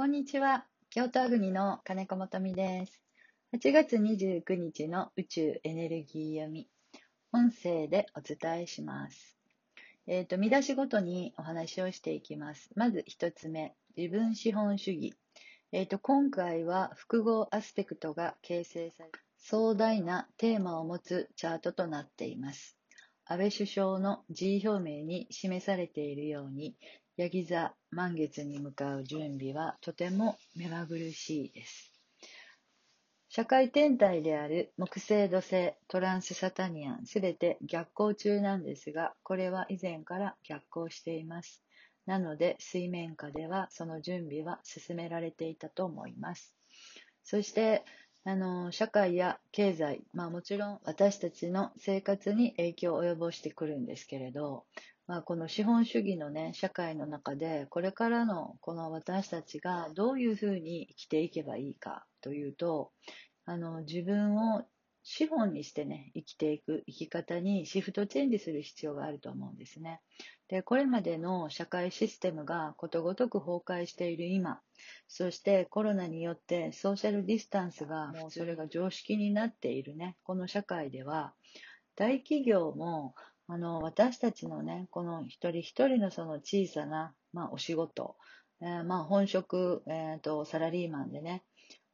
こんにちは。京都アグニの金子元美です。8月29日の宇宙エネルギー読み。音声でお伝えします。えっ、ー、と、見出しごとにお話をしていきます。まず一つ目、自分資本主義。えっ、ー、と、今回は複合アスペクトが形成され、壮大なテーマを持つチャートとなっています。安倍首相の辞意表明に示されているように、ヤギ座満月に向かう準備はとても目まぐるしいです。社会天体である木星土星、トランスサタニアン、すべて逆行中なんですが、これは以前から逆行しています。なので、水面下ではその準備は進められていたと思います。そして、あの、社会や経済、まあもちろん私たちの生活に影響を及ぼしてくるんですけれど、まあ、この資本主義のね、社会の中で、これからのこの私たちがどういうふうに生きていけばいいかというと、あの、自分を資本にしてね、生きていく生き方にシフトチェンジする必要があると思うんですね。で、これまでの社会システムがことごとく崩壊している今、そしてコロナによってソーシャルディスタンスがもうそれが常識になっているね、この社会では、大企業もあの、私たちのね、この一人一人のその小さな、まあ、お仕事、えー、まあ、本職、えっ、ー、と、サラリーマンでね、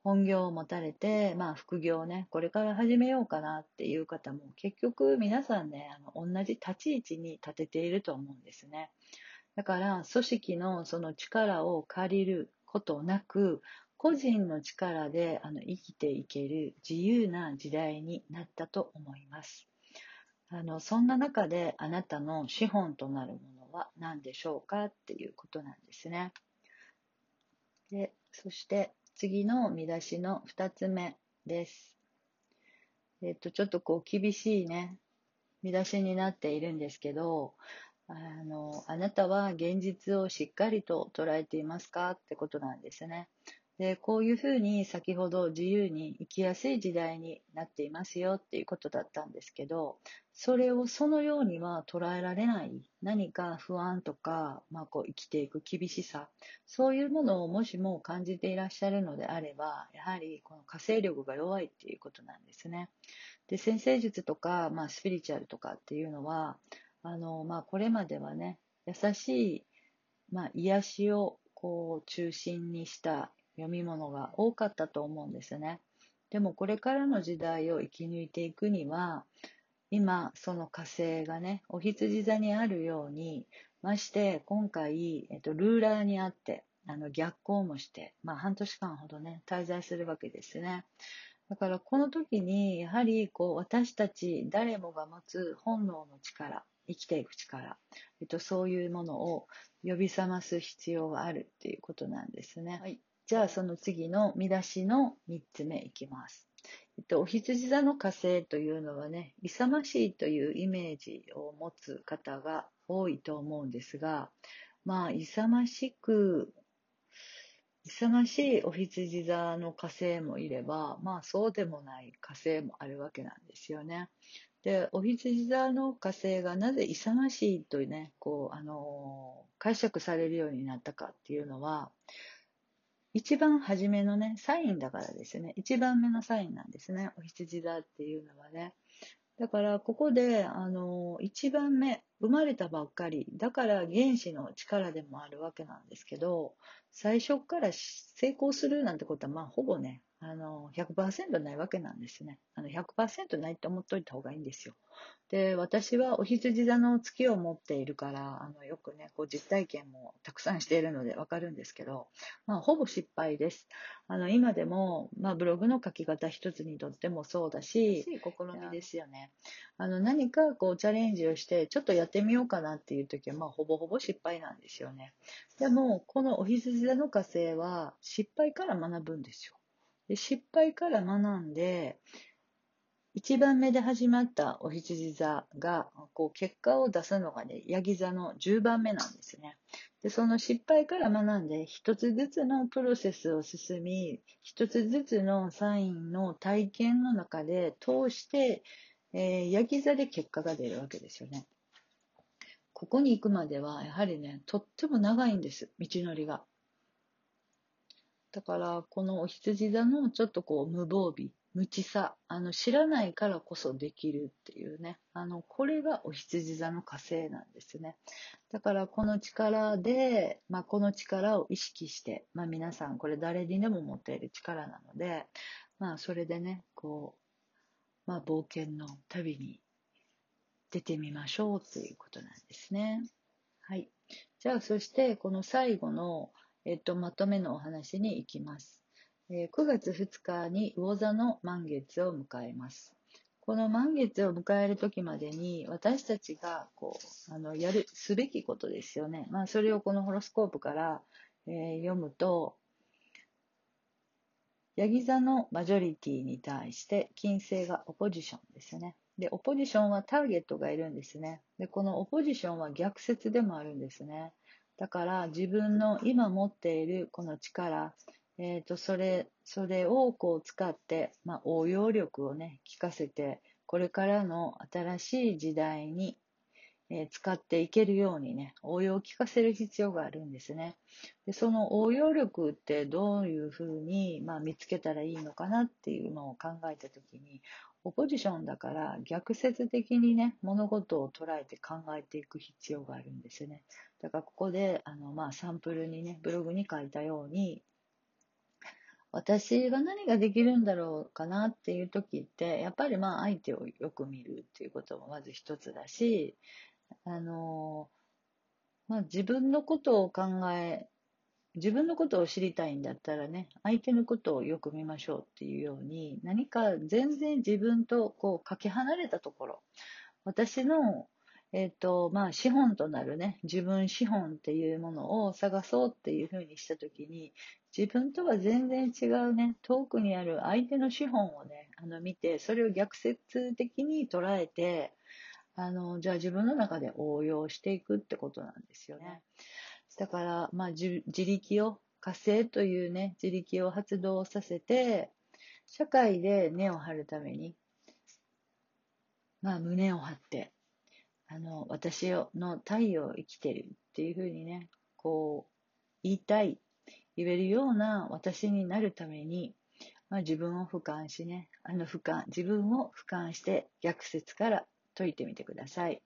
本業を持たれて、まあ、副業をね、これから始めようかなっていう方も、結局皆さんね、あの同じ立ち位置に立てていると思うんですね。だから、組織のその力を借りることなく、個人の力であの生きていける自由な時代になったと思います。あの、そんな中であなたの資本となるものは何でしょうかっていうことなんですね。で、そして次の見出しの2つ目です。えっと、ちょっとこう厳しいね、見出しになっているんですけど、あの、あなたは現実をしっかりと捉えていますかってことなんですね。で、こういうふうに先ほど自由に生きやすい時代になっていますよっていうことだったんですけど、それをそのようには捉えられない何か不安とか、まあ、こう生きていく厳しさ、そういうものをもしも感じていらっしゃるのであれば、やはりこの火星力が弱いっていうことなんですね。で、先生術とか、まあ、スピリチュアルとかっていうのは、あの、まあ、これまではね、優しい、まあ、癒しをこう中心にした読み物が多かったと思うんですね。でもこれからの時代を生き抜いていくには、今その火星がね、お羊座にあるように、まして今回、えっと、ルーラーにあって、あの逆行もして、まあ半年間ほどね、滞在するわけですね。だからこの時に、やはりこう私たち誰もが持つ本能の力、生きていく力、えっと、そういうものを呼び覚ます必要があるっていうことなんですね。はいじゃあその次の見出しの3つ目いきます。えっと、お羊座の火星というのはね、勇ましいというイメージを持つ方が多いと思うんですが、まあ、勇ましく、勇ましいお羊座の火星もいれば、まあそうでもない火星もあるわけなんですよね。で、お羊座の火星がなぜ勇ましいとね、こう、あの解釈されるようになったかっていうのは、一番初めのね、サインだからですよね。一番目のサインなんですね。お羊座っていうのはね。だから、ここで、あの、一番目、生まれたばっかり、だから原子の力でもあるわけなんですけど、最初から成功するなんてことは、まあ、ほぼね、あの、100%ないわけなんですね。あの、100%ないって思っといた方がいいんですよ。で、私はお羊座の月を持っているから、あの、よくね、こう実体験もたくさんしているのでわかるんですけど、まあ、ほぼ失敗です。あの、今でも、まあ、ブログの書き方一つにとってもそうだし、試みですよね。あの、何かこうチャレンジをして、ちょっとやってみようかなっていう時は、まあ、ほぼほぼ失敗なんですよね。でも、このお羊座の火星は、失敗から学ぶんですよ。で失敗から学んで、一番目で始まったお羊座が、こう、結果を出すのがね、ヤギ座の10番目なんですね。で、その失敗から学んで、一つずつのプロセスを進み、一つずつのサインの体験の中で通して、えー、ヤギ座で結果が出るわけですよね。ここに行くまでは、やはりね、とっても長いんです、道のりが。だから、このお羊座のちょっとこう無防備、無知さ、あの、知らないからこそできるっていうね、あの、これがお羊座の火星なんですね。だからこの力で、まあ、この力を意識して、まあ、皆さんこれ誰にでも持っている力なので、まあ、それでね、こう、まあ、冒険の旅に出てみましょうということなんですね。はい。じゃあ、そして、この最後の、えっと、まとめのお話に行きます。え、9月2日に魚座の満月を迎えます。この満月を迎える時までに私たちがこうあのやるすべきことですよね。まあ、それをこのホロスコープから、えー、読むとヤギ座のマジョリティに対して金星がオポジションですね。で、オポジションはターゲットがいるんですね。で、このオポジションは逆説でもあるんですね。だから自分の今持っているこの力、え、ー、と、それ、それをこう使って、まあ、応用力をね、効かせて、これからの新しい時代に、えー、使っていけるようにね、応用を効かせる必要があるんですね。で、その応用力ってどういうふうに、まあ、見つけたらいいのかなっていうのを考えたときに、オポジションだから逆説的にね、物事を捉えて考えていく必要があるんですよね。だからここで、あの、まあ、サンプルにね、ブログに書いたように、私が何ができるんだろうかなっていう時って、やっぱりまあ相手をよく見るっていうこともまず一つだし、あの、まあ自分のことを考え自分のことを知りたいんだったらね、相手のことをよく見ましょうっていうように、何か全然自分とこうかけ離れたところ、私の、えっ、ー、と、まあ資本となるね、自分資本っていうものを探そうっていうふうにしたときに、自分とは全然違うね、遠くにある相手の資本をね、あの見て、それを逆説的に捉えて、あの、じゃあ自分の中で応用していくってことなんですよね。だから、まあ、自力を、火星というね、自力を発動させて、社会で根を張るために、まあ、胸を張って、あの、私の太陽を生きてるっていうふうにね、こう、言いたい、言えるような私になるために、まあ、自分を俯瞰しね、あの俯瞰、自分を俯瞰して逆説から解いてみてください。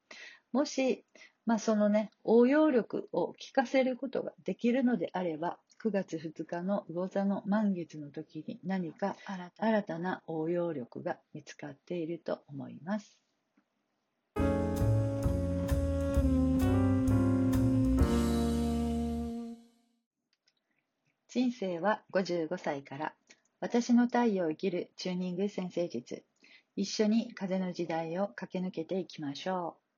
もし、まあ、そのね、応用力を効かせることができるのであれば、9月2日の魚座の満月の時に何か新たな応用力が見つかっていると思います。人生は55歳から私の太陽を生きるチューニング先生術一緒に風の時代を駆け抜けていきましょう。